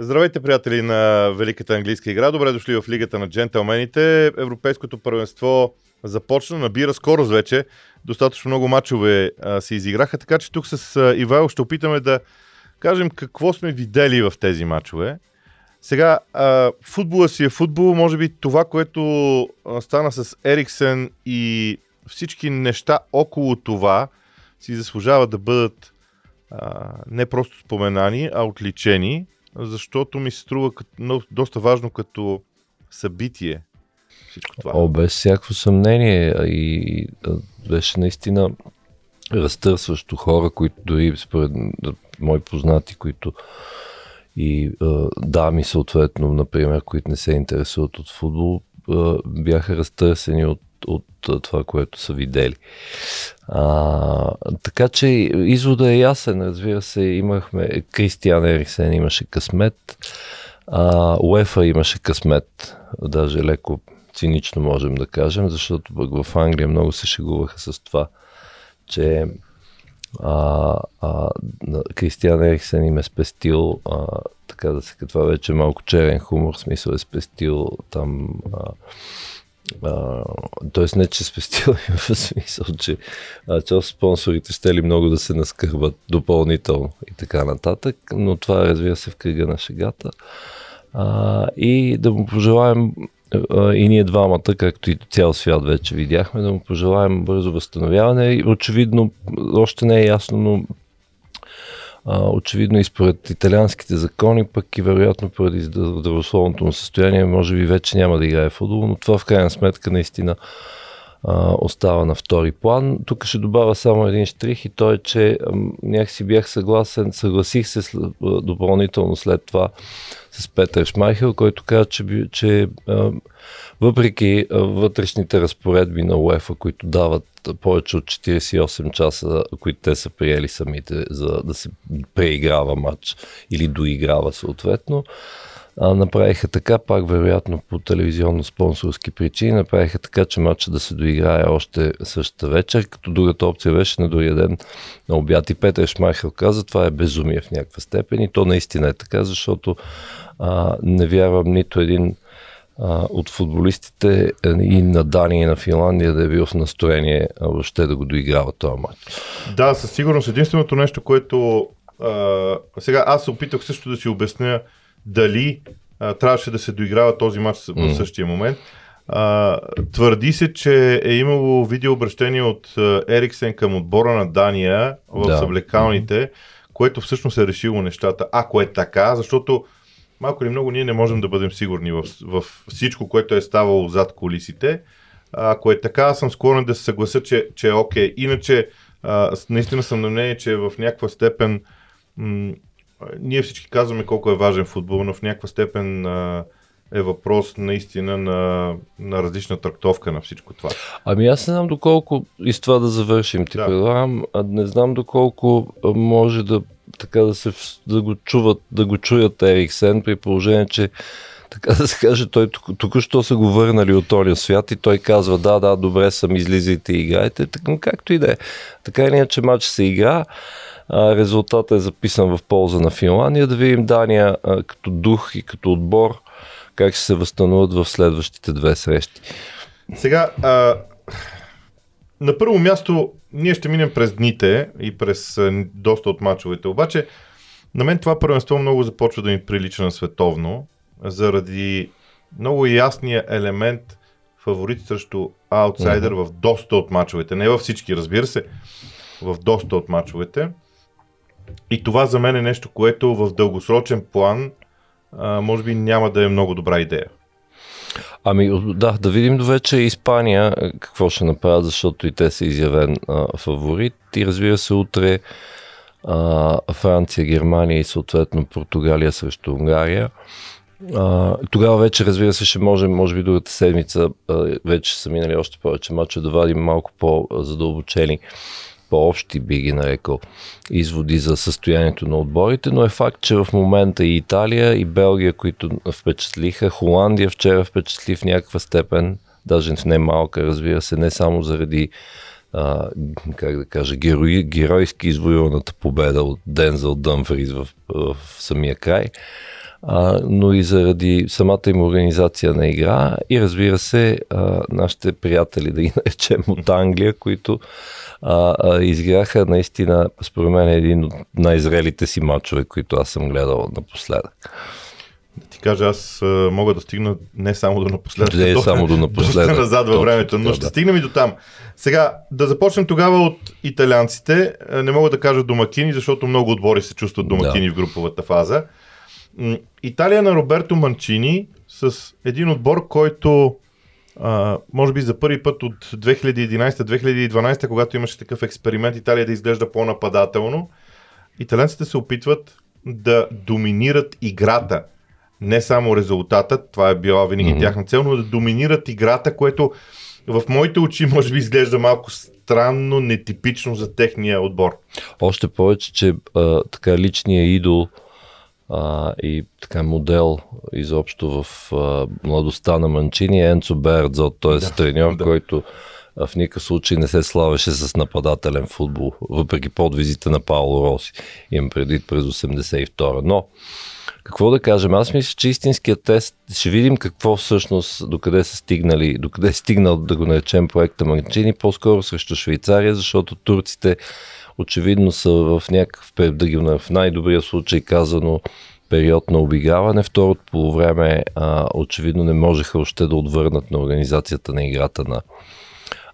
Здравейте, приятели на Великата английска игра. Добре дошли в Лигата на джентълмените. Европейското първенство започна, набира скорост вече. Достатъчно много мачове а, се изиграха, така че тук с а, Ивайло ще опитаме да кажем какво сме видели в тези мачове. Сега, а, футбола си е футбол. Може би това, което стана с Ериксен и всички неща около това си заслужава да бъдат а, не просто споменани, а отличени защото ми се струва като, доста важно като събитие всичко това. О, без всяко съмнение и беше наистина разтърсващо хора, които дори според мои познати, които и дами съответно, например, които не се интересуват от футбол, бяха разтърсени от от това, което са видели. А, така че извода е ясен, разбира се, имахме Кристиан Ериксен имаше късмет, а, Уефа имаше късмет, даже леко цинично можем да кажем, защото пък в Англия много се шегуваха с това, че а, а, Кристиан Ериксен им е спестил, а, така да се това вече малко черен хумор, смисъл е спестил там а, тоест не, че спестил в смисъл, че част спонсорите ще ли много да се наскърбат допълнително и така нататък, но това разбира се в кръга на шегата. А, и да му пожелаем и ние двамата, както и цял свят вече видяхме, да му пожелаем бързо възстановяване. Очевидно, още не е ясно, но очевидно и според италианските закони, пък и вероятно поради здравословното му състояние, може би вече няма да играе футбол, но това в крайна сметка наистина а, остава на втори план. Тук ще добавя само един штрих и то е, че някакси бях съгласен, съгласих се след, допълнително след това с Петър Шмайхел, който каза, че, че а, въпреки вътрешните разпоредби на УЕФА, които дават повече от 48 часа, които те са приели самите, за да се преиграва матч или доиграва съответно, а, направиха така, пак вероятно по телевизионно-спонсорски причини, направиха така, че матча да се доиграе още същата вечер, като другата опция беше на другия ден на обяд. И Петър Шмайхел каза, това е безумие в някаква степен и то наистина е така, защото а, не вярвам нито един от футболистите и на Дания и на Финландия да е бил в настроение въобще да го доиграва този матч. Да, със сигурност. Единственото нещо, което а, сега аз се опитах също да си обясня дали а, трябваше да се доиграва този матч в същия момент. А, твърди се, че е имало видеообращение от Ериксен към отбора на Дания в да. съблекалните, mm-hmm. което всъщност е решило нещата. Ако е така, защото малко или много ние не можем да бъдем сигурни в, в всичко, което е ставало зад колисите. Ако е така, съм склонен да се съглася, че, че е окей. Иначе, а, наистина съм на мнение, че в някаква степен м- ние всички казваме колко е важен футбол, но в някаква степен а, е въпрос наистина на, на различна трактовка на всичко това. Ами аз не знам доколко, и с това да завършим, ти да. предлагам, не знам доколко може да така да, се, да го чуват, да го чуят Ериксен, при положение, че така да се каже, той току-що са го върнали от този свят и той казва, да, да, добре съм, излизайте и играйте, така, както и да е. Така или иначе матч се игра, резултатът е записан в полза на Финландия, да видим Дания като дух и като отбор, как ще се възстановят в следващите две срещи. Сега, а, на първо място, ние ще минем през дните и през доста от мачовете. Обаче, на мен това първенство много започва да ми прилича на световно, заради много ясния елемент фаворит срещу аутсайдер mm-hmm. в доста от мачовете. Не във всички, разбира се, в доста от мачовете. И това за мен е нещо, което в дългосрочен план а, може би няма да е много добра идея. Ами да, да видим вече Испания какво ще направят, защото и те са изявен а, фаворит. И разбира се, утре а, Франция, Германия и съответно Португалия срещу Унгария. А, тогава вече, разбира се, ще можем, може би другата седмица, а, вече са минали още повече мача, да вадим малко по-задълбочени по-общи би ги нарекал изводи за състоянието на отборите, но е факт, че в момента и Италия, и Белгия, които впечатлиха, Холандия вчера впечатли в някаква степен, даже в не малка, разбира се, не само заради а, как да кажа, герои, геройски извоюваната победа от Дензел Дъмфрис в, в самия край, а, но и заради самата им организация на игра и разбира се, а, нашите приятели, да ги наречем от Англия, които а, а, изиграха наистина, според мен, един от най-зрелите си матчове, които аз съм гледал напоследък. Да ти кажа, аз а, мога да стигна не само до напоследък, не до, само до напоследък. Доста назад във времето, но ще да. стигнем и до там. Сега, да започнем тогава от италианците. Не мога да кажа домакини, защото много отбори се чувстват домакини да. в груповата фаза. Италия на Роберто Манчини с един отбор, който а, може би за първи път от 2011-2012, когато имаше такъв експеримент Италия да изглежда по-нападателно, италянците се опитват да доминират играта. Не само резултатът, това е била винаги mm-hmm. тяхна цел, но да доминират играта, което в моите очи може би изглежда малко странно, нетипично за техния отбор. Още повече, че а, така личният идол а, и така модел изобщо в а, младостта на Манчини е Енцо Бердзо, т.е. Да, треньор, да. който в никакъв случай не се славеше с нападателен футбол, въпреки подвизите на Пауло Роси. Имам предвид през 82 Но, какво да кажем? Аз мисля, че истинският тест, ще видим какво всъщност, докъде са стигнали, докъде е стигнал, да го наречем проекта Манчини, по-скоро срещу Швейцария, защото турците очевидно са в някакъв, в най-добрия случай казано, период на обиграване. Второто по време а, очевидно не можеха още да отвърнат на организацията на играта на,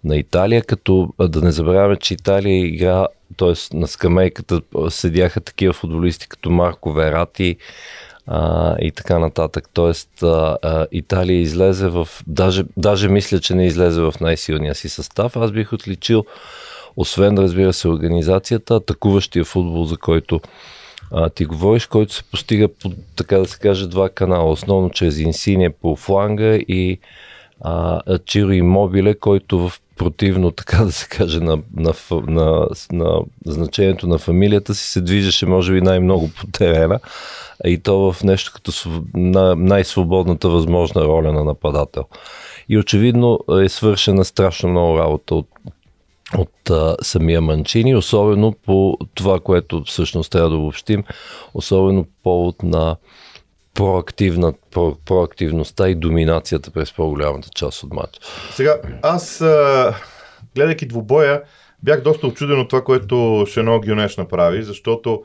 на Италия, като да не забравяме, че Италия игра, т.е. на скамейката седяха такива футболисти като Марко Верати а, и така нататък. Тоест а, а, Италия излезе в, даже, даже мисля, че не излезе в най-силния си състав. Аз бих отличил освен, разбира се, организацията, атакуващия футбол, за който а, ти говориш, който се постига по, така да се каже, два канала. Основно чрез Инсиния по фланга и Чиро и Мобиле, който в противно, така да се каже, на, на, на, на значението на фамилията си се движеше, може би, най-много по терена и то в нещо като на, най-свободната възможна роля на нападател. И очевидно е свършена страшно много работа от от а, самия Манчини, особено по това, което всъщност трябва да обобщим, особено по повод на проактивна, про, проактивността и доминацията през по-голямата част от матча. Сега, аз, а, гледайки двубоя, бях доста очуден от това, което Шено Гюнеш направи, защото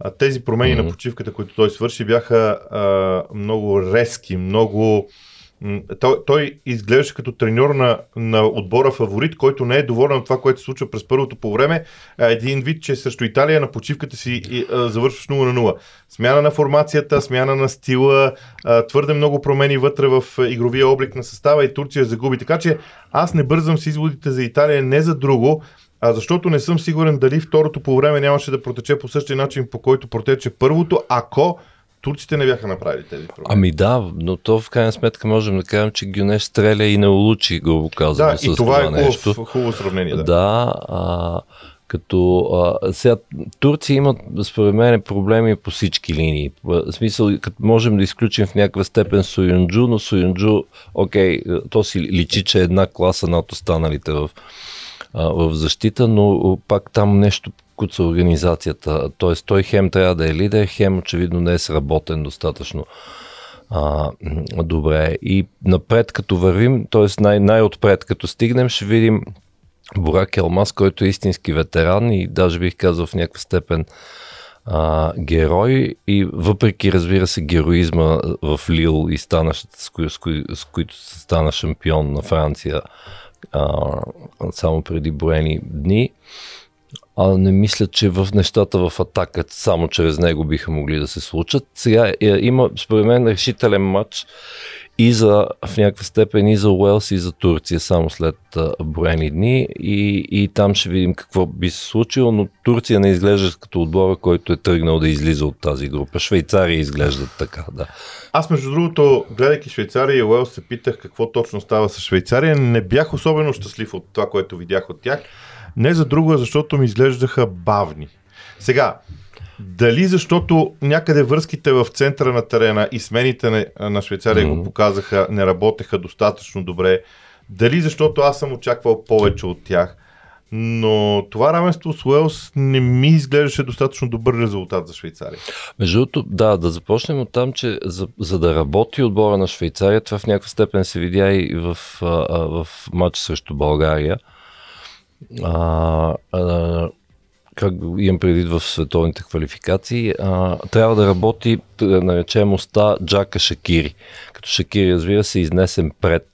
а, тези промени mm-hmm. на почивката, които той свърши, бяха а, много резки, много той, той изглеждаше като треньор на, на отбора фаворит, който не е доволен от това, което се случва през първото по време. Един вид, че срещу Италия на почивката си завършваш 0 на 0. Смяна на формацията, смяна на стила, твърде много промени вътре в игровия облик на състава и Турция загуби. Така че аз не бързам с изводите за Италия не за друго, а защото не съм сигурен дали второто по време нямаше да протече по същия начин, по който протече първото, ако турците не бяха направили тези промени. Ами да, но то в крайна сметка можем да кажем, че Гюнеш стреля и не улучи, го казвам. Да, и това, това е нещо. хубаво, хубаво сравнение. Да, да а, като а, сега Турция имат, според мен, проблеми по всички линии. В смисъл, като можем да изключим в някаква степен Союнджу, но Союнджу, окей, то си личи, че е една класа над останалите в, а, в защита, но пак там нещо куца организацията. Т.е. той хем трябва да е лидер, хем очевидно не е сработен достатъчно а, добре. И напред като вървим, т.е. Най- най-отпред като стигнем, ще видим Борак Елмас, който е истински ветеран и даже бих казал в някаква степен а, герой и въпреки, разбира се, героизма в Лил и станащата, с, кои, с, кои, с които стана шампион на Франция а, само преди броени дни, а не мисля, че в нещата в атака само чрез него биха могли да се случат. Сега е, има, според мен, решителен матч и за, в някаква степен и за Уелс и за Турция само след броени дни и, и там ще видим какво би се случило, но Турция не изглежда като отбора, който е тръгнал да излиза от тази група. Швейцария изглежда така, да. Аз между другото, гледайки Швейцария и Уелс, се питах какво точно става с Швейцария. Не бях особено щастлив от това, което видях от тях. Не за друго, защото ми изглеждаха бавни. Сега, дали защото някъде връзките в центъра на терена и смените на, на Швейцария mm-hmm. го показаха, не работеха достатъчно добре, дали защото аз съм очаквал повече от тях. но това равенство с Уелс не ми изглеждаше достатъчно добър резултат за Швейцария. Между другото, да, да започнем от там, че за, за да работи отбора на Швейцария, това в някаква степен се видя и в, а, в матч срещу България. А, а, как имам предвид в световните квалификации, а, трябва да работи, да наречем Джака Шакири. Като Шакири, разбира се, изнесен пред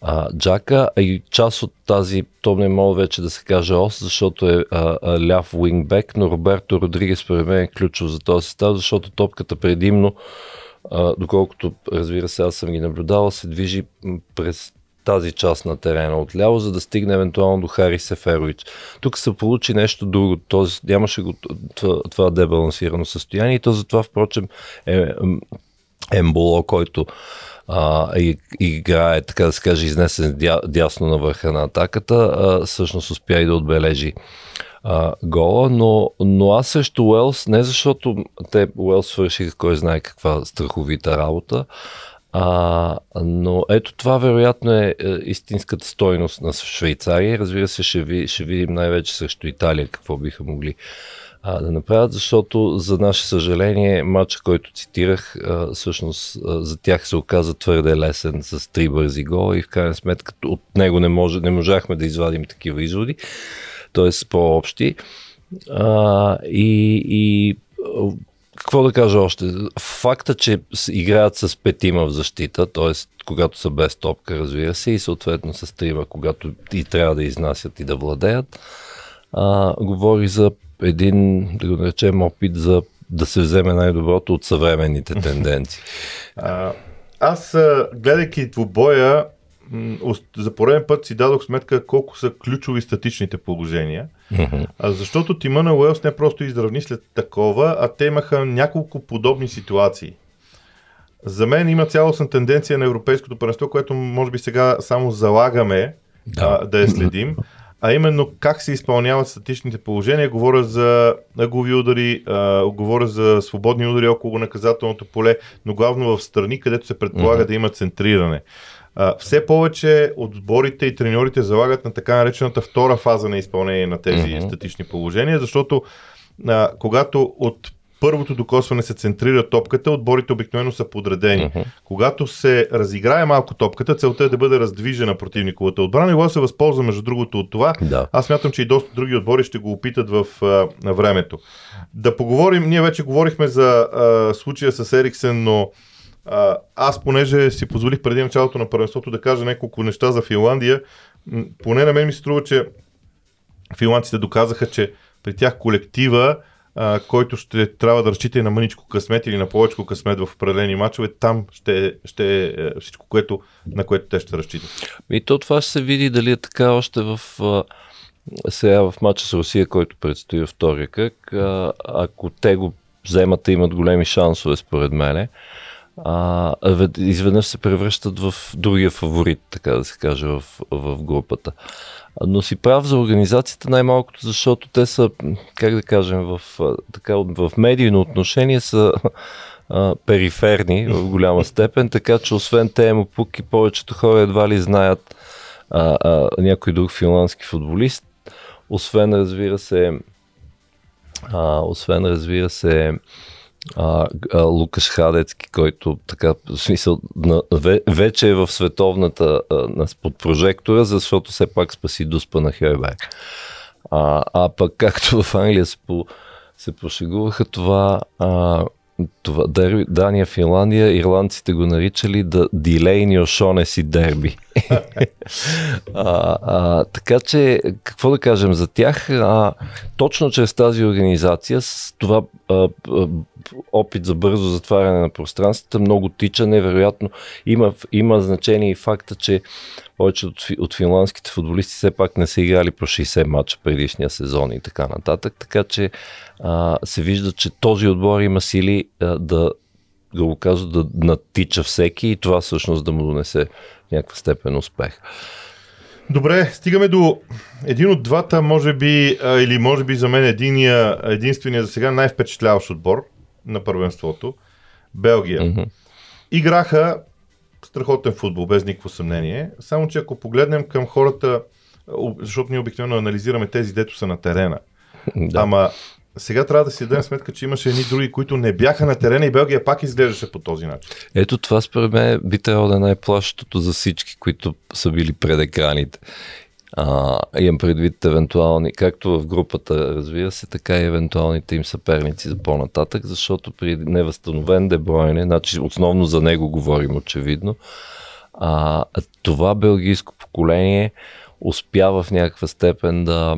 а, Джака, а и част от тази, то не мога вече да се каже ос, защото е а, а, ляв уингбек, но Роберто Родригес според мен е ключов за този състав, защото топката предимно, а, доколкото разбира се аз съм ги наблюдавал, се движи през тази част на терена отляво, за да стигне евентуално до Хари Сеферович. Тук се получи нещо друго, т.е. нямаше го това, това дебалансирано състояние и то затова, впрочем, е Емболо, който а, и, играе, така да се каже, изнесен дя, дясно на върха на атаката, а, всъщност успя и да отбележи а, гола, но, но аз срещу Уелс, не защото те Уелс свършиха кой знае каква страховита работа, а, но ето това вероятно е, е истинската стойност на Швейцария. Разбира се, ще, ви, ще видим най-вече срещу Италия какво биха могли а, да направят, защото за наше съжаление матча, който цитирах, а, всъщност а, за тях се оказа твърде лесен с три бързи гола и в крайна сметка от него не, може, не можахме да извадим такива изводи, т.е. по-общи. А, и, и какво да кажа още? Факта, че играят с петима в защита, т.е. когато са без топка, разбира се, и съответно с трима, когато и трябва да изнасят и да владеят, а, говори за един, да го наречем, опит за да се вземе най-доброто от съвременните тенденции. А, аз, гледайки двубоя, за пореден път си дадох сметка колко са ключови статичните положения. Mm-hmm. Защото тима на Уелс не просто изравни след такова, а те имаха няколко подобни ситуации. За мен има цялостна тенденция на европейското първенство, което може би сега само залагаме да, а, да я следим а именно как се изпълняват статичните положения. Говоря за ъгови удари, а, говоря за свободни удари около наказателното поле, но главно в страни, където се предполага mm-hmm. да има центриране. А, все повече отборите и треньорите залагат на така наречената втора фаза на изпълнение на тези mm-hmm. статични положения, защото а, когато от първото докосване се центрира топката, отборите обикновено са подредени. Uh-huh. Когато се разиграе малко топката, целта е да бъде раздвижена противниковата отбрана и се възползва между другото от това. Да. Аз мятам, че и доста други отбори ще го опитат в а, времето. Да поговорим, ние вече говорихме за а, случая с Ериксен, но аз понеже си позволих преди началото на първенството да кажа няколко неща за Финландия, поне на мен ми се струва, че финландците доказаха, че при тях колектива а, който ще трябва да разчита и на мъничко късмет или на повече късмет в определени мачове, там ще, ще е всичко, което, на което те ще разчитат. И то това ще се види дали е така още в сега в матча с Русия, който предстои втория кръг. Ако те го вземат и имат големи шансове, според мене, а, изведнъж се превръщат в другия фаворит, така да се каже, в, в групата. Но си прав за организацията най-малкото, защото те са, как да кажем, в, така, в медийно отношение са а, периферни в голяма степен, така че освен те и повечето хора едва ли знаят а, а, някой друг финландски футболист, освен разбира се а, освен разбира се а, а, Лукаш Хадецки, който така, в смисъл, на, вече е в световната а, на, под прожектора, защото все пак спаси дуспа на Херберг. А, а пък както в Англия се, по, се пошегуваха това, а, това дерби, Дания, Финландия, ирландците го наричали да дилейни Ошонеси дерби. а, а, така че, какво да кажем за тях? А, точно чрез тази организация, с това а, а, опит за бързо затваряне на пространствата, много тича, невероятно. Има, има значение и факта, че повече от, от финландските футболисти все пак не са играли по 60 мача предишния сезон и така нататък. Така че а, се вижда, че този отбор има сили а, да, да го кажа, да натича всеки и това всъщност да му донесе някаква степен успех. Добре, стигаме до един от двата, може би, или може би за мен единия, единствения за сега най-впечатляващ отбор на първенството. Белгия. Mm-hmm. Играха страхотен футбол, без никакво съмнение. Само, че ако погледнем към хората, защото ние обикновено анализираме тези, дето са на терена. Да. Ама сега трябва да си дадем сметка, че имаше едни други, които не бяха на терена и Белгия пак изглеждаше по този начин. Ето това според мен би трябвало да е най-плащото за всички, които са били пред екраните. А, имам предвид евентуални, както в групата, разбира се, така и евентуалните им съперници за по-нататък, защото при невъзстановен Дебройне, значи основно за него говорим очевидно, а, това белгийско поколение успява в някаква степен да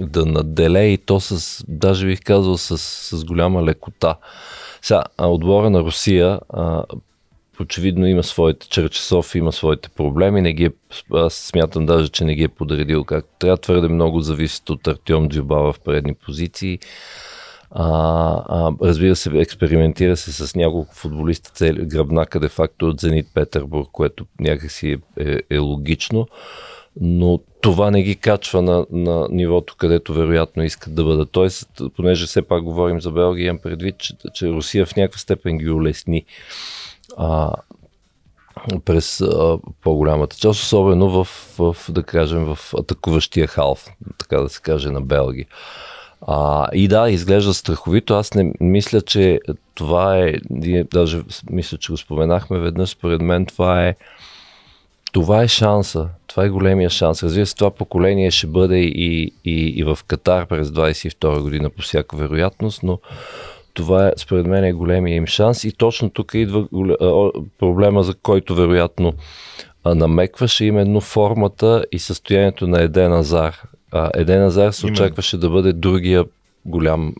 да наделе и то с, даже бих казал, с, с голяма лекота. Сега, отбора на Русия а, очевидно има своите, Черчесов има своите проблеми, не ги е, аз смятам даже, че не ги е подредил както трябва. Твърде много зависи от Артем Дзюба в предни позиции. А, а, разбира се, експериментира се с няколко футболиста, цели, гръбнака де факто от Зенит Петербург, което някакси е, е, е логично но това не ги качва на, на нивото, където вероятно искат да бъдат. Тоест, понеже все пак говорим за Белгия, имам предвид, че, че Русия в някаква степен ги улесни а, през а, по-голямата част, особено в, в, да кажем, в атакуващия халф, така да се каже, на Белгия. А, и да, изглежда страховито. Аз не мисля, че това е, ние даже мисля, че го споменахме веднъж, според мен това е това е шанса. Това е големия шанс. Разбира се, това поколение ще бъде и, и, и в Катар през 22 година по всяка вероятност, но това е, според мен е големия им шанс и точно тук идва проблема, за който вероятно намекваше именно формата и състоянието на Еден Азар. Еден Азар се очакваше да бъде другия голям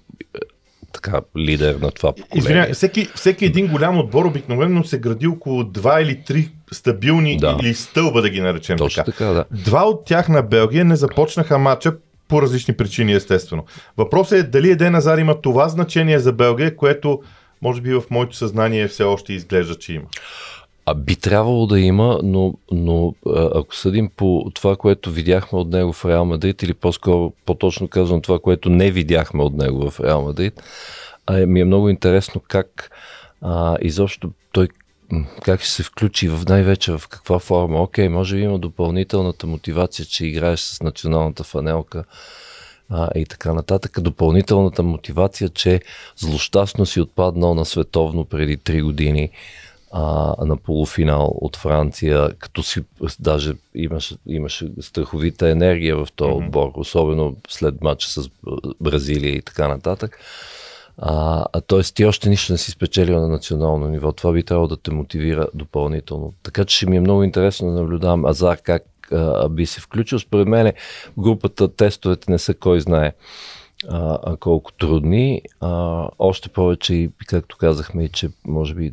така лидер на това поколение. Извиня, всеки, всеки един голям отбор обикновено се гради около два или три стабилни да. или стълба, да ги наречем Точно така. така да. Два от тях на Белгия не започнаха матча по различни причини, естествено. Въпросът е дали Еден Азар има това значение за Белгия, което може би в моето съзнание все още изглежда, че има. А би трябвало да има, но, но ако съдим по това, което видяхме от него в Реал Мадрид, или по-скоро, по-точно казвам това, което не видяхме от него в Реал Мадрид, ми е много интересно как а, изобщо той как ще се включи в най-вече в каква форма. Окей, може би има допълнителната мотивация, че играеш с националната фанелка а, и така нататък. Допълнителната мотивация, че злощастно си отпаднал на световно преди 3 години а, на полуфинал от Франция, като си даже имаше, имаше страховита енергия в този mm-hmm. отбор, особено след матча с Бразилия и така нататък. А, а т.е. ти още нищо не си спечелил на национално ниво. Това би трябвало да те мотивира допълнително. Така че ще ми е много интересно да наблюдавам Азар как а, би се включил. Според мен групата тестовете не са кой знае а, колко трудни. А, още повече и, както казахме, че може би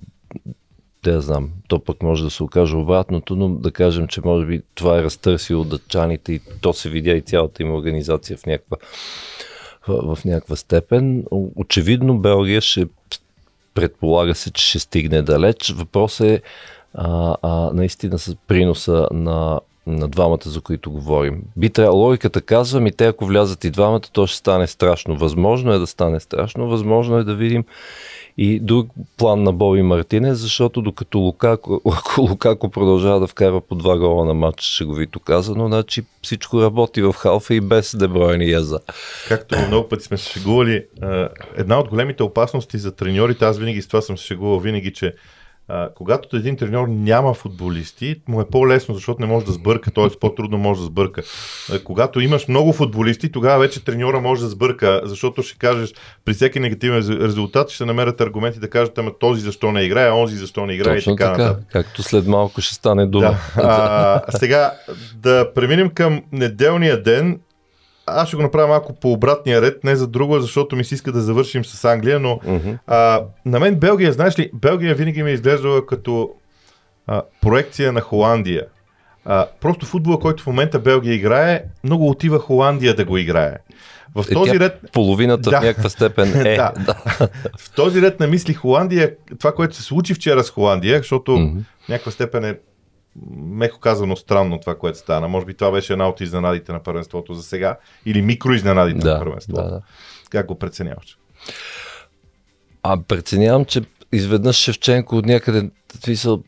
те да знам, то пък може да се окаже обратното, но да кажем, че може би това е разтърсило дъчаните и то се видя и цялата им организация в някаква, в, някаква степен. Очевидно Белгия ще предполага се, че ще стигне далеч. Въпрос е а, а, наистина с приноса на, на двамата, за които говорим. Би трябвало, логиката казва ми, те ако влязат и двамата, то ще стане страшно. Възможно е да стане страшно, възможно е да видим и друг план на Боби Мартинес, защото докато Лукако, ако Лукако продължава да вкарва по два гола на матч, шеговито казано, значи всичко работи в халфа и без Дебройн и Яза. Както много пъти сме се шегували, една от големите опасности за треньорите, аз винаги с това съм се шегувал, винаги, че а, когато един треньор няма футболисти, му е по-лесно, защото не може да сбърка, т.е. по-трудно може да сбърка. А, когато имаш много футболисти, тогава вече треньора може да сбърка, защото ще кажеш при всеки негативен резултат ще намерят аргументи да кажат, ама този защо не играе, онзи защо не играе Точно и така, така нататък. Както след малко ще стане дума. Да. А, сега да преминем към неделния ден аз ще го направя малко по обратния ред, не за друго, защото ми се иска да завършим с Англия, но uh-huh. а, на мен Белгия, знаеш ли, Белгия винаги ми е изглеждала като а, проекция на Холандия. А, просто футбола, който в момента Белгия играе, много отива Холандия да го играе. В е, този ред. Половината да, в някаква степен е. да. да. в този ред на мисли Холандия, това, което се случи вчера с Холандия, защото mm-hmm. в някаква степен е меко казано странно това, което стана. Може би това беше една от изненадите на първенството за сега. Или микроизненадите да, на първенството. Да, да. Как го преценяваш? А преценявам, че изведнъж Шевченко от някъде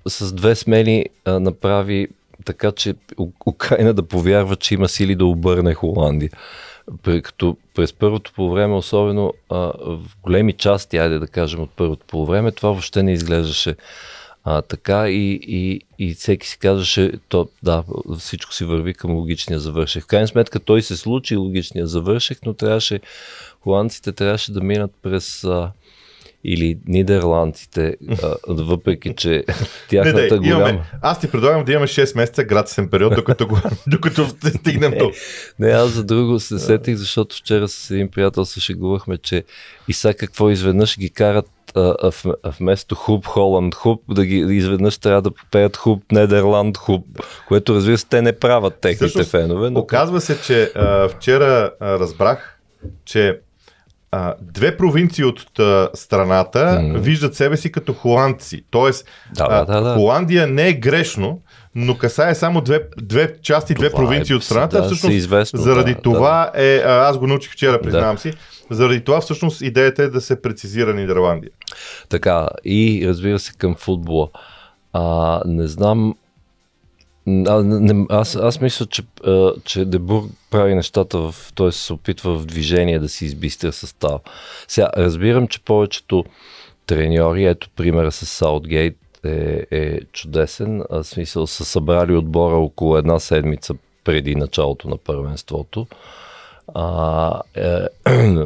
с две смени а, направи така че Украина да повярва, че има сили да обърне Холандия. Като през първото по време, особено а, в големи части, айде да кажем от първото по време, това въобще не изглеждаше а, така и, и, и всеки си казваше, то, да, всичко си върви към логичния завършек. В крайна сметка той се случи логичния завършек, но трябваше, холандците трябваше да минат през а, или нидерландците, а, въпреки че тяхната не, не, голяма... аз ти предлагам да имаме 6 месеца гратисен период, докато, го, докато стигнем до... Не, аз за друго се сетих, защото вчера с един приятел се шегувахме, че и сега какво изведнъж ги карат а, а, вместо хуб Холанд хуб, да ги изведнъж трябва да попеят хуб Нидерланд хуб, което разбира се те не правят техните Всъщност, фенове. Но... Оказва се, че а, вчера а, разбрах, че а, две провинции от а, страната mm. виждат себе си като холандци. Тоест, да, а, да, да. Холандия не е грешно, но касае само две, две части, две това провинции е, от страната. Да, всъщност, известно, заради да, това да. е, аз го научих вчера, признавам да. си, заради това всъщност идеята е да се прецизира Нидерландия. Така, и разбира се към футбола. А, не знам а, не, аз, аз мисля, че, а, че Дебур прави нещата, в, т.е. се опитва в движение да си избистря състав. Сега, разбирам, че повечето треньори, ето примера с Саутгейт е, е чудесен, а смисъл са събрали отбора около една седмица преди началото на първенството. А, е,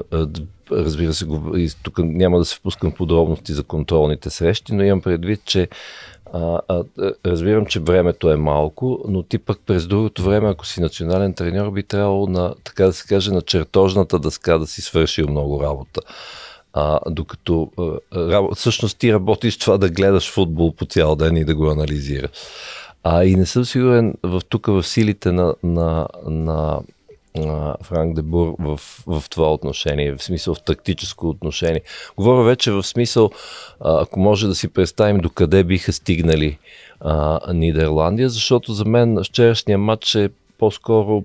разбира се, тук няма да се впускам подробности за контролните срещи, но имам предвид, че а, а, разбирам, че времето е малко, но ти пък през другото време, ако си национален треньор, би трябвало на, така да се каже, на чертожната дъска да си свършил много работа. А, докато а, всъщност ти работиш това да гледаш футбол по цял ден и да го анализираш. А и не съм сигурен в тук в силите на, на, на Франк Дебур в, в това отношение, в смисъл в тактическо отношение. Говоря вече в смисъл, ако може да си представим докъде биха стигнали а, Нидерландия, защото за мен вчерашния матч е по-скоро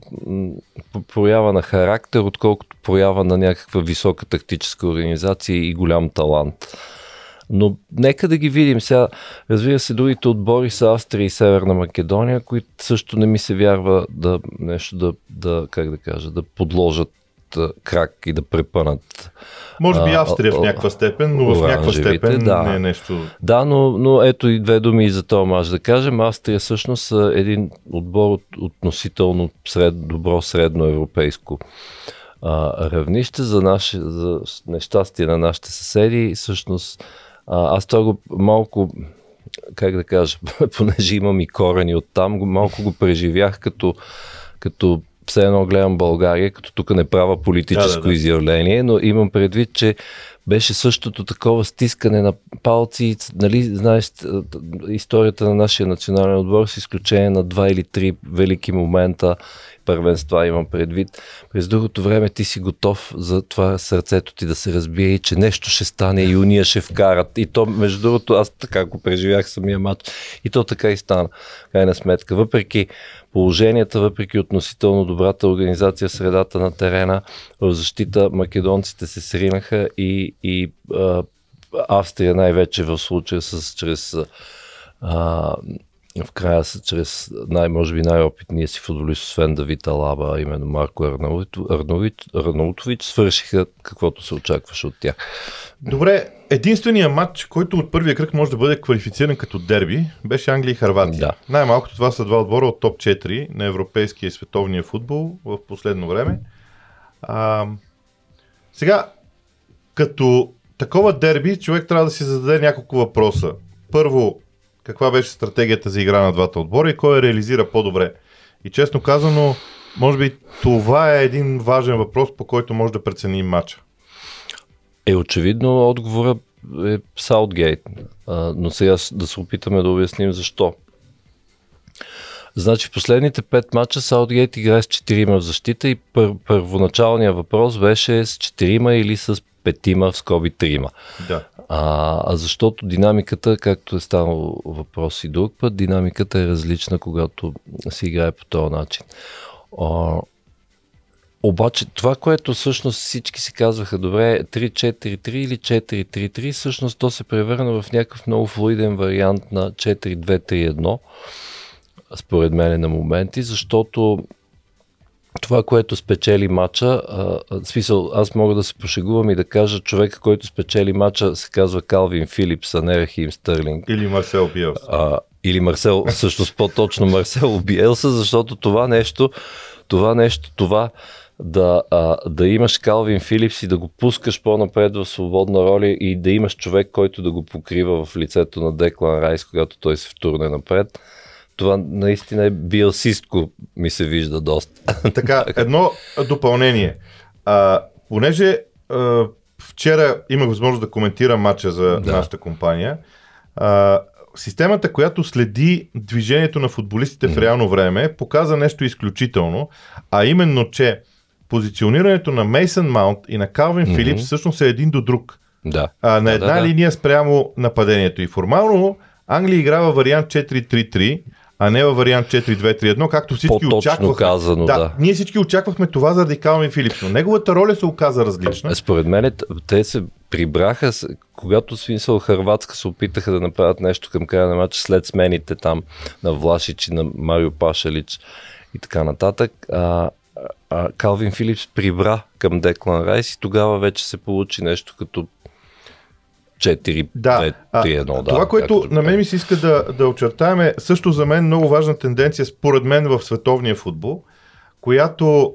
проява на характер, отколкото проява на някаква висока тактическа организация и голям талант. Но нека да ги видим. Сега, разбира се, другите отбори са Австрия и Северна Македония, които също не ми се вярва да нещо да, да как да кажа, да подложат крак и да препънат. Може би Австрия в някаква степен, но в някаква степен да. не е нещо. Да, но, но ето и две думи и за това може да кажем. Австрия всъщност е един отбор от относително сред, добро средно европейско а, равнище за, наше, за нещастие на нашите съседи. Всъщност аз това го малко, как да кажа, понеже имам и корени от там, малко го преживях като, като все едно гледам България, като тук не правя политическо да, да, изявление, но имам предвид, че беше същото такова стискане на палци. Нали, знаеш, историята на нашия национален отбор с изключение на два или три велики момента първенства имам предвид. През другото време ти си готов за това сърцето ти да се разбие и че нещо ще стане и уния ще вкарат. И то, между другото, аз така го преживях самия матч. И то така и стана. Крайна сметка. Въпреки положенията, въпреки относително добрата организация средата на терена, в защита македонците се сринаха и, и а, Австрия най-вече в случая с чрез а, в края са чрез най, може би най-опитния си футболист, освен Давид Алаба, именно Марко Арнаутович, свършиха каквото се очакваше от тях. Добре, единственият матч, който от първия кръг може да бъде квалифициран като дерби, беше Англия и Харватия. Да. Най-малкото това са два отбора от топ 4 на европейския и световния футбол в последно време. А, сега, като такова дерби, човек трябва да си зададе няколко въпроса. Първо, каква беше стратегията за игра на двата отбора и кой я реализира по-добре. И честно казано, може би това е един важен въпрос, по който може да преценим матча. Е, очевидно отговора е Саутгейт, но сега да се опитаме да обясним защо. Значи в последните пет мача Саутгейт играе с 4 в защита и пър, първоначалният въпрос беше с 4 или с петима в скоби трима. Да. А, защото динамиката, както е станало въпрос и друг път, динамиката е различна, когато се играе по този начин. А, обаче това, което всъщност всички си казваха, добре, 3-4-3 или 4-3-3, всъщност то се превърна в някакъв много флуиден вариант на 4-2-3-1 според мен на моменти, защото това, което спечели матча, а, смисъл, аз мога да се пошегувам и да кажа, човека, който спечели матча, се казва Калвин Филипс, а не Рахим Стърлинг. Или Марсел Биелс. А, или Марсел, всъщност по-точно Марсел Биелса, защото това нещо, това нещо, това да, а, да имаш Калвин Филипс и да го пускаш по-напред в свободна роля и да имаш човек, който да го покрива в лицето на Деклан Райс, когато той се втурне напред. Това наистина е биосистко, ми се вижда доста. Така, едно допълнение. А, понеже а, вчера имах възможност да коментирам матча за да. нашата компания, а, системата, която следи движението на футболистите в реално време, показа нещо изключително, а именно, че позиционирането на Мейсън Маунт и на Калвин mm-hmm. Филипс всъщност е един до друг. Да. А, на една да, да, линия спрямо нападението. И формално Англия играва вариант 4-3-3, а не във вариант 4-2-3-1, както всички очаквахме. казано, да, да. Ние всички очаквахме това заради Калвин Филипс, но неговата роля се оказа различна. Според мен те се прибраха, когато смисъл Харватска се опитаха да направят нещо към края на матча след смените там на Влашич и на Марио Пашалич и така нататък. А, а, Калвин Филипс прибра към Деклан Райс и тогава вече се получи нещо като 4, да. 2, 3, 1. Да, това, което на мен ми се иска да, да очертаем е също за мен много важна тенденция, според мен, в световния футбол, която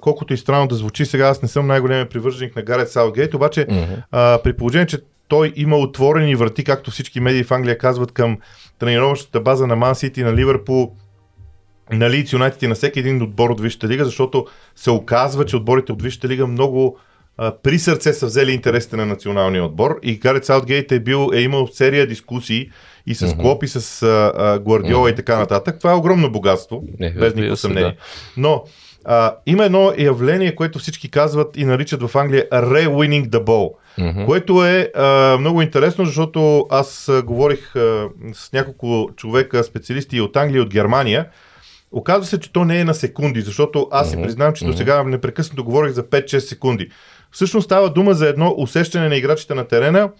колкото и странно да звучи, сега аз не съм най-големият привърженик на Гарет Саутгейт, обаче uh, при положение, че той има отворени врати, както всички медии в Англия казват, към тренировъчната база на Ман Сити, на Ливърпул, на Лиц Юнайтед и на всеки един отбор от Висшата лига, защото се оказва, че отборите от Висшата лига много а, при сърце са взели интересите на националния отбор и Гарет Саутгейт е, бил, е имал серия дискусии и с uh-huh. Клоп и с а, а, Гвардиола uh-huh. и така нататък. Това е огромно богатство, Не, без никакво съмнение. Да. Но а, има едно явление, което всички казват и наричат в Англия re-winning the ball, uh-huh. което е а, много интересно, защото аз а, говорих а, с няколко човека, специалисти от Англия и от Германия, Оказва се, че то не е на секунди, защото аз си признавам, че до сега непрекъснато говорих за 5-6 секунди. Всъщност става дума за едно усещане на играчите на терена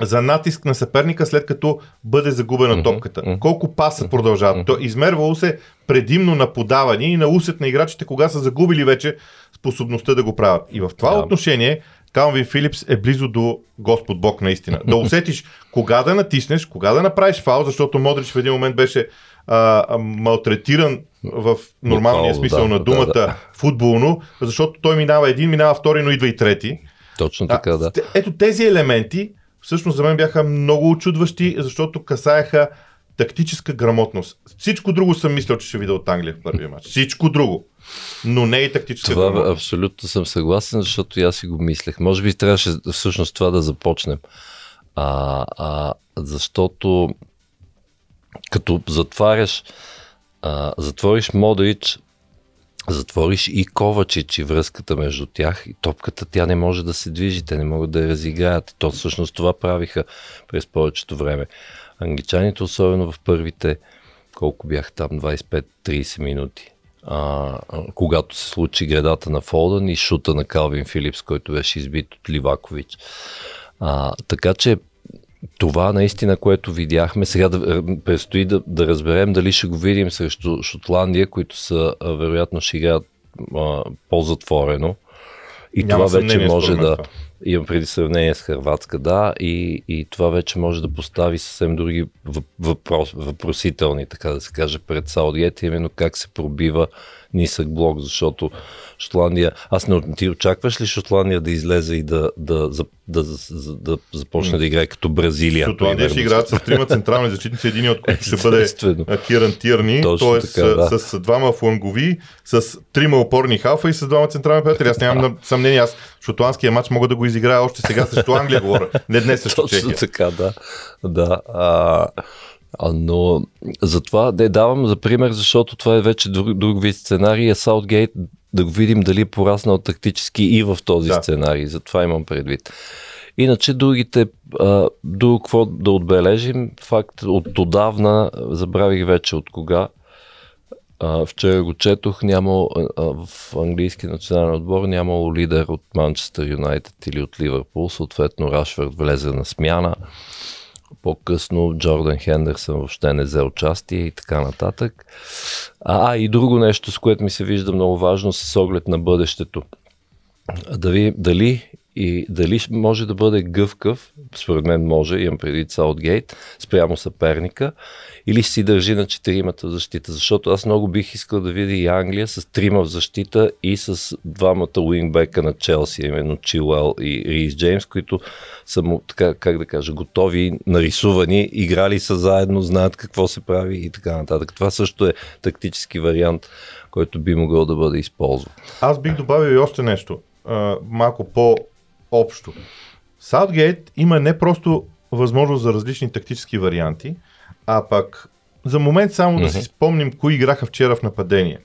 за натиск на съперника след като бъде загубена топката. Uh-huh. Колко паса продължават. Uh-huh. То измервало се предимно на подаване и на усет на играчите, кога са загубили вече способността да го правят. И в това yeah. отношение Калвин Филипс е близо до Господ Бог наистина. Да усетиш кога да натиснеш, кога да направиш фал, защото Модрич в един момент беше а, малтретиран в нормалния Буквално, смисъл да, на думата да, да. футболно, защото той минава един, минава втори, но идва и трети. Точно така, а, да. Ето тези елементи всъщност за мен бяха много очудващи, защото касаеха тактическа грамотност. Всичко друго съм мислил, че ще видя от Англия в първия матч. Всичко друго. Но не и тактическа това грамотност. абсолютно съм съгласен, защото и аз си го мислех. Може би трябваше всъщност това да започнем. А, а, защото като затваряш, а, затвориш Модрич, затвориш и Ковачич и връзката между тях и топката тя не може да се движи, те не могат да я разиграят. То всъщност това правиха през повечето време. Англичаните, особено в първите, колко бях там, 25-30 минути, а, когато се случи гредата на Фолдън и шута на Калвин Филипс, който беше избит от Ливакович. А, така че това наистина, което видяхме, сега да, предстои да, да разберем дали ще го видим срещу Шотландия, които са, вероятно ще играят а, по-затворено. И Няма това вече може да... Имам преди сравнение с Хрватска, да, и, и това вече може да постави съвсем други въпрос, въпросителни, така да се каже, пред Саудиет, именно как се пробива нисък блок, защото Шотландия... Аз не... Ти очакваш ли Шотландия да излезе и да, да, да, да, да, да започне да играе като Бразилия? Шотландия ще играят с трима централни защитници, един от които ще бъде Киран Тирни, т.е. С, с, двама флангови, с трима опорни халфа и с двама централни приятели. Аз нямам съмнение, аз шотландския матч мога да го изиграя още сега срещу Англия, говоря. Не днес срещу Точно Чехия. така, да. да. А, но затова да давам за пример, защото това е вече друг, друг вид сценарий, а Саутгейт да го видим дали е пораснал тактически и в този да. сценарий. Затова имам предвид. Иначе другите, а, друго какво да отбележим, факт от отдавна, забравих вече от кога, а, вчера го четох, няма а, в английски национален отбор нямало лидер от Манчестър Юнайтед или от Ливърпул, съответно Рашфорд влезе на смяна. По-късно Джордан Хендерсън въобще не взе участие и така нататък. А, а и друго нещо, с което ми се вижда много важно с оглед на бъдещето. Дали, дали и дали може да бъде гъвкав, според мен може, имам преди Саутгейт, спрямо съперника, или си държи на четиримата защита, защото аз много бих искал да видя и Англия с трима в защита и с двамата уингбека на Челси, именно Чилуел и Рис Джеймс, които са, така, как да кажа, готови, нарисувани, играли са заедно, знаят какво се прави и така нататък. Това също е тактически вариант, който би могъл да бъде използван. Аз бих добавил и още нещо, а, малко по-общо. Саутгейт има не просто възможност за различни тактически варианти, а пък за момент само mm-hmm. да си спомним кои играха вчера в нападение.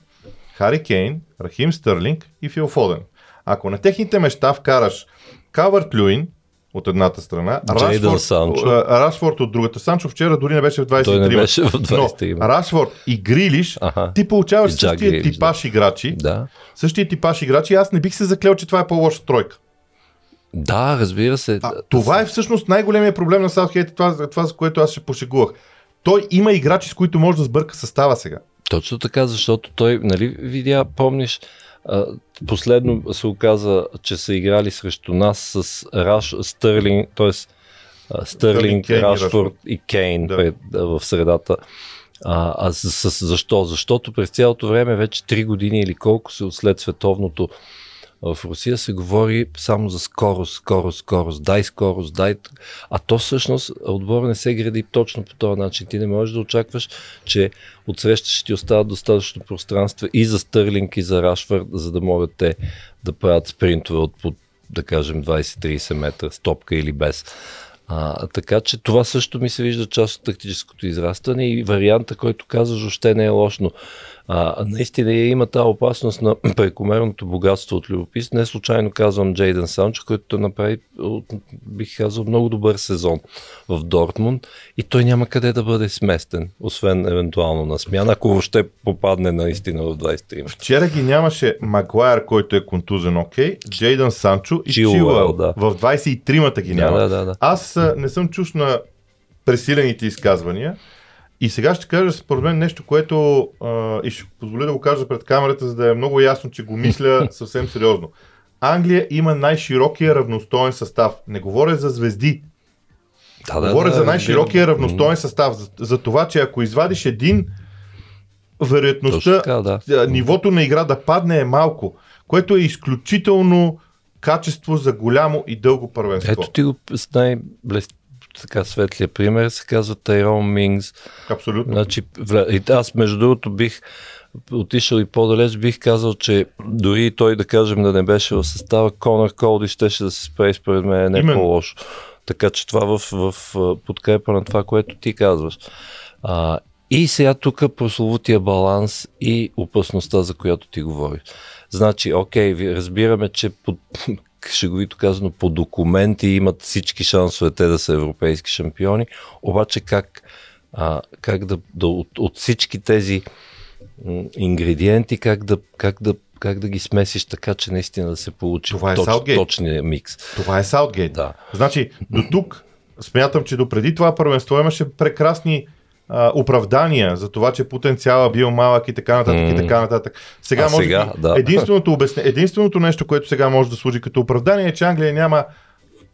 Хари Кейн, Рахим Стърлинг и Фил Фоден. Ако на техните места вкараш Кавърт Люин от едната страна, Рашфорд, Рашфорд от другата. Санчо вчера дори не беше в 23. Той не беше в 23. Но Рашфорд и Грилиш, ага. ти получаваш същия Грилиш, типаш да. играчи. Да. Същия типаш играчи. Аз не бих се заклел, че това е по-лоша тройка. Да, разбира се. А, това е всъщност най-големия проблем на Саутхейт, това, това, за което аз ще пошегувах. Той има играчи, с които може да сбърка състава сега. Точно така, защото той, нали, видя, помниш, последно се оказа, че са играли срещу нас с Раш, Стърлинг, т.е. Стърлинг, Рашфорд и Кейн да. пред, в средата. А, а с, с, защо? Защото през цялото време, вече 3 години или колко се след световното в Русия се говори само за скорост, скорост, скорост, дай скорост, дай... А то всъщност отбор не се гради точно по този начин. Ти не можеш да очакваш, че отсреща ще ти остават достатъчно пространство и за Стърлинг, и за Рашфорд, за да могат те да правят спринтове от под, да кажем, 20-30 метра с топка или без. А, така че това също ми се вижда част от тактическото израстване и варианта, който казваш, въобще не е лошо. А, наистина има тази опасност на прекомерното богатство от любопитство. Не случайно казвам Джейден Санчо, който направи, бих казал, много добър сезон в Дортмунд и той няма къде да бъде сместен, освен евентуално на смяна, ако въобще попадне наистина в 23. Вчера ги нямаше Магуайер, който е контузен, окей, okay, Джейден Санчо и Чилуел. Да. В 23-мата ги няма. Да, да, да. Аз не съм чуш на пресилените изказвания. И сега ще кажа според мен нещо, което а, и ще позволя да го кажа пред камерата, за да е много ясно, че го мисля съвсем сериозно. Англия има най-широкия равностоен състав. Не говоря за звезди. Да, да, говоря да, за най-широкия да, равностоен състав. За, за това, че ако извадиш един, вероятността така, да. нивото на игра да падне е малко, което е изключително качество за голямо и дълго първенство. Ето ти го най така светлия пример се казва Тайрон Мингс. Абсолютно. Значи, аз между другото бих отишъл и по-далеч, бих казал, че дори той да кажем да не беше в състава, Конър Колди щеше да се спре според мен е не Именно. по-лошо. Така че това в, в, в подкрепа на това, което ти казваш. А, и сега тук прословутия баланс и опасността, за която ти говориш. Значи, окей, разбираме, че под, шеговито казано, по документи имат всички шансове те да са европейски шампиони, обаче как, а, как да, да от, от всички тези ингредиенти, как да, как да как да ги смесиш така, че наистина да се получи Това е точ, точния микс. Това е Саутгейт. Да. Значи, до тук смятам, че до преди това първенство имаше прекрасни а, оправдания за това, че потенциала бил малък и така нататък mm. и така нататък. Сега, а може сега, да. единственото, обясне, единственото нещо, което сега може да служи като оправдание е, че Англия няма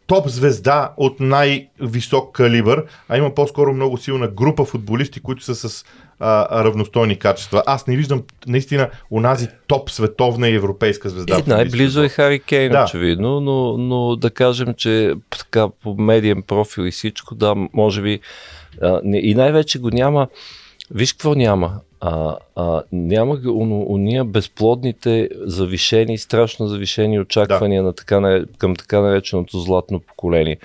топ звезда от най-висок калибър, а има по-скоро много силна група футболисти, които са с а, равностойни качества. Аз не виждам наистина онази топ световна и европейска звезда. И най-близо е Хари Кейн, да. очевидно, но, но да кажем, че така по медиен профил и всичко, да, може би а, и най-вече го няма. Виж какво няма. А, а, няма уния безплодните завишени, страшно завишени очаквания да. на така, към така нареченото златно поколение.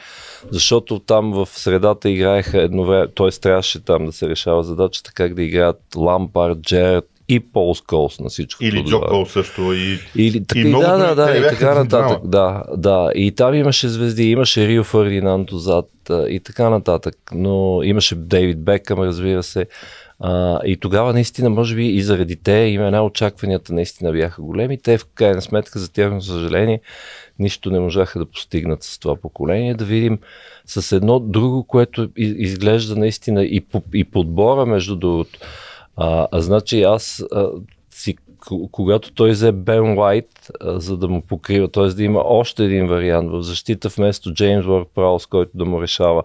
Защото там в средата играеха едно време, т.е. трябваше там да се решава задачата как да играят Лампард, Джеред, и Пол Сколс на всичко. Или Джо Кол също. И, Или, така, и, и да, да, да, и така нататък. Да, да. И там имаше звезди, имаше Рио Фердинанд отзад и така нататък. Но имаше Дейвид Бекъм, разбира се. А, и тогава наистина, може би и заради те имена, очакванията наистина бяха големи. Те в крайна сметка, за тяхно съжаление, нищо не можаха да постигнат с това поколение. Да видим с едно друго, което изглежда наистина и, и подбора, между другото. А, а значи аз а, си когато той взе Бен Уайт, за да му покрива, т.е. да има още един вариант в защита вместо Джеймс Уорк Праус, който да му решава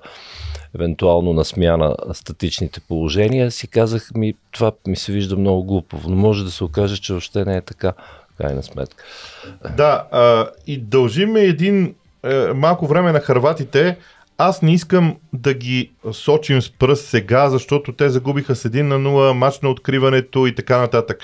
евентуално на смяна статичните положения, си казах ми, това ми се вижда много глупаво, но може да се окаже, че въобще не е така, крайна сметка. Да, а, и дължиме един е, малко време на харватите. Аз не искам да ги сочим с пръст сега, защото те загубиха с 1 на 0, матч на откриването и така нататък.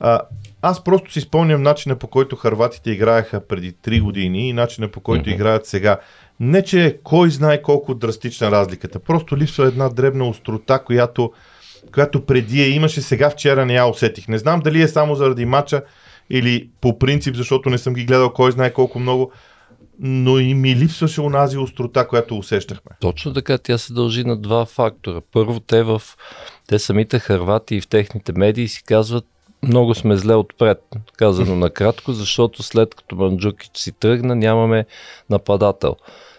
А, аз просто си спомням начина по който харватите играеха преди 3 години и начина по който mm-hmm. играят сега. Не, че кой знае колко драстична разликата. Просто липсва една дребна острота, която, която преди я имаше, сега вчера не я усетих. Не знам дали е само заради матча или по принцип, защото не съм ги гледал кой знае колко много, но и ми липсваше онази острота, която усещахме. Точно така, тя се дължи на два фактора. Първо, те в те самите харвати и в техните медии си казват много сме зле отпред, казано накратко, защото след като Манджукич си тръгна, нямаме нападател.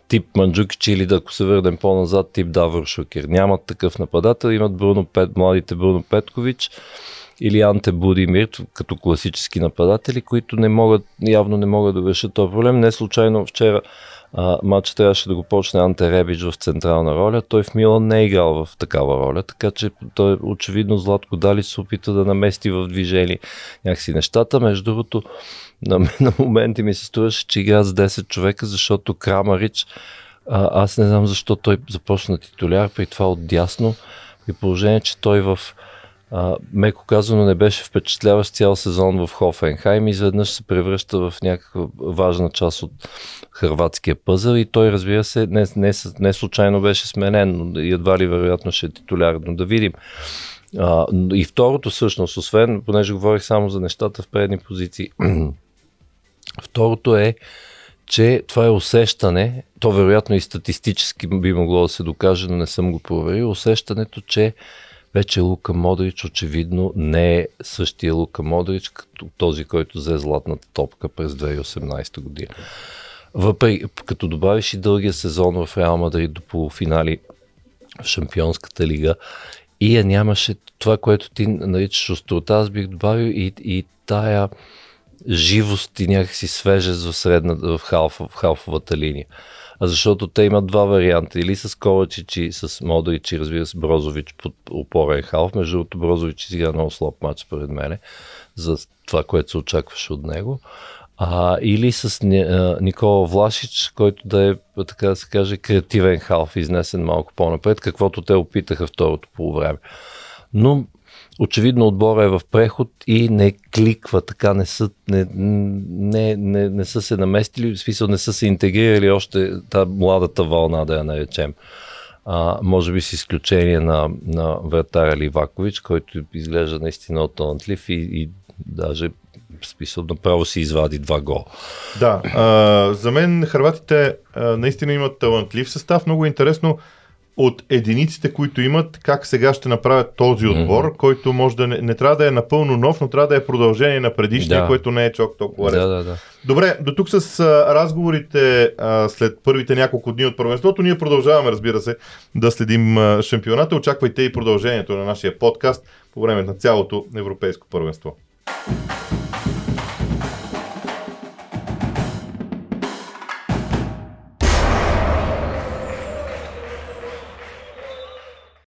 Тип Манджукич или да ако се върнем по-назад, тип Давър Шукер. Нямат такъв нападател, имат Бруно Пет, младите Бруно Петкович или Анте Будимир, като класически нападатели, които не могат, явно не могат да решат този проблем. Не случайно вчера а, матч трябваше да го почне Анте Ребич в централна роля. Той в Милан не е играл в такава роля, така че той очевидно Златко Дали се опита да намести в движение някакси нещата. Между другото, на, на моменти ми се струваше, че игра с 10 човека, защото Крамарич, а, аз не знам защо той започна титуляр, при това отдясно, при положение, че той в а, меко казано не беше впечатляващ цял сезон в Хофенхайм и изведнъж се превръща в някаква важна част от хрватския пъзъл и той разбира се не, не, не случайно беше сменен, но едва ли вероятно ще е титуляр, но да видим. А, и второто всъщност, освен, понеже говорих само за нещата в предни позиции, второто е, че това е усещане, то вероятно и статистически би могло да се докаже, но не съм го проверил, усещането, че вече Лука Модрич очевидно не е същия Лука Модрич, като този, който взе златната топка през 2018 година. Въпреки, като добавиш и дългия сезон в Реал Мадрид до полуфинали в Шампионската лига и я нямаше това, което ти наричаш острота, аз бих добавил и, и тая живост и някакси свежест в, средна, в, халф, в халфовата линия защото те имат два варианта. Или с Ковачич и с Модрич и разбира се Брозович под опорен халф. Между другото Брозович изигра много слаб матч според мене за това, което се очакваше от него. А, или с Никола Влашич, който да е, така да се каже, креативен халф, изнесен малко по-напред, каквото те опитаха второто по време. Но очевидно отбора е в преход и не кликва, така не са, не, не, не, не са се наместили, в смисъл не са се интегрирали още та младата вълна, да я наречем. А, може би с изключение на, на вратаря Ливакович, който изглежда наистина талантлив и, и даже смисъл направо си извади два гола. Да, а, за мен хрватите а, наистина имат талантлив състав. Много интересно от единиците, които имат, как сега ще направят този отбор, mm-hmm. който може да не, не трябва да е напълно нов, но трябва да е продължение на предишния, да. което не е чок толкова. Да, да, да. Добре, до тук с а, разговорите а, след първите няколко дни от първенството, ние продължаваме, разбира се, да следим а, шампионата. Очаквайте и продължението на нашия подкаст по време на цялото европейско първенство.